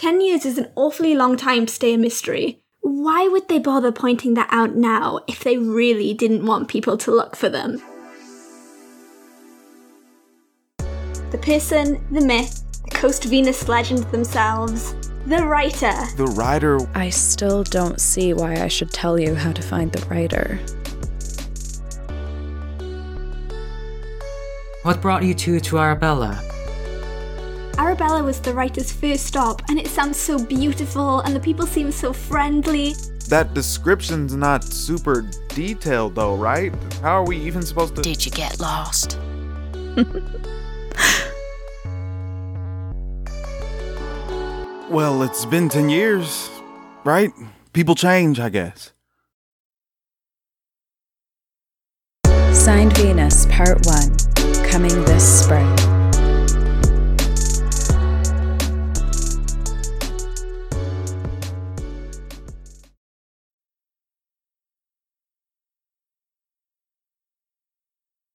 10 years is an awfully long time to stay a mystery. Why would they bother pointing that out now if they really didn't want people to look for them? The person, the myth, the Coast Venus legend themselves, the writer. The writer. I still don't see why I should tell you how to find the writer. What brought you two to Arabella? Arabella was the writer's first stop, and it sounds so beautiful, and the people seem so friendly. That description's not super detailed, though, right? How are we even supposed to. Did you get lost? well, it's been 10 years, right? People change, I guess. Signed Venus, Part 1, coming this spring.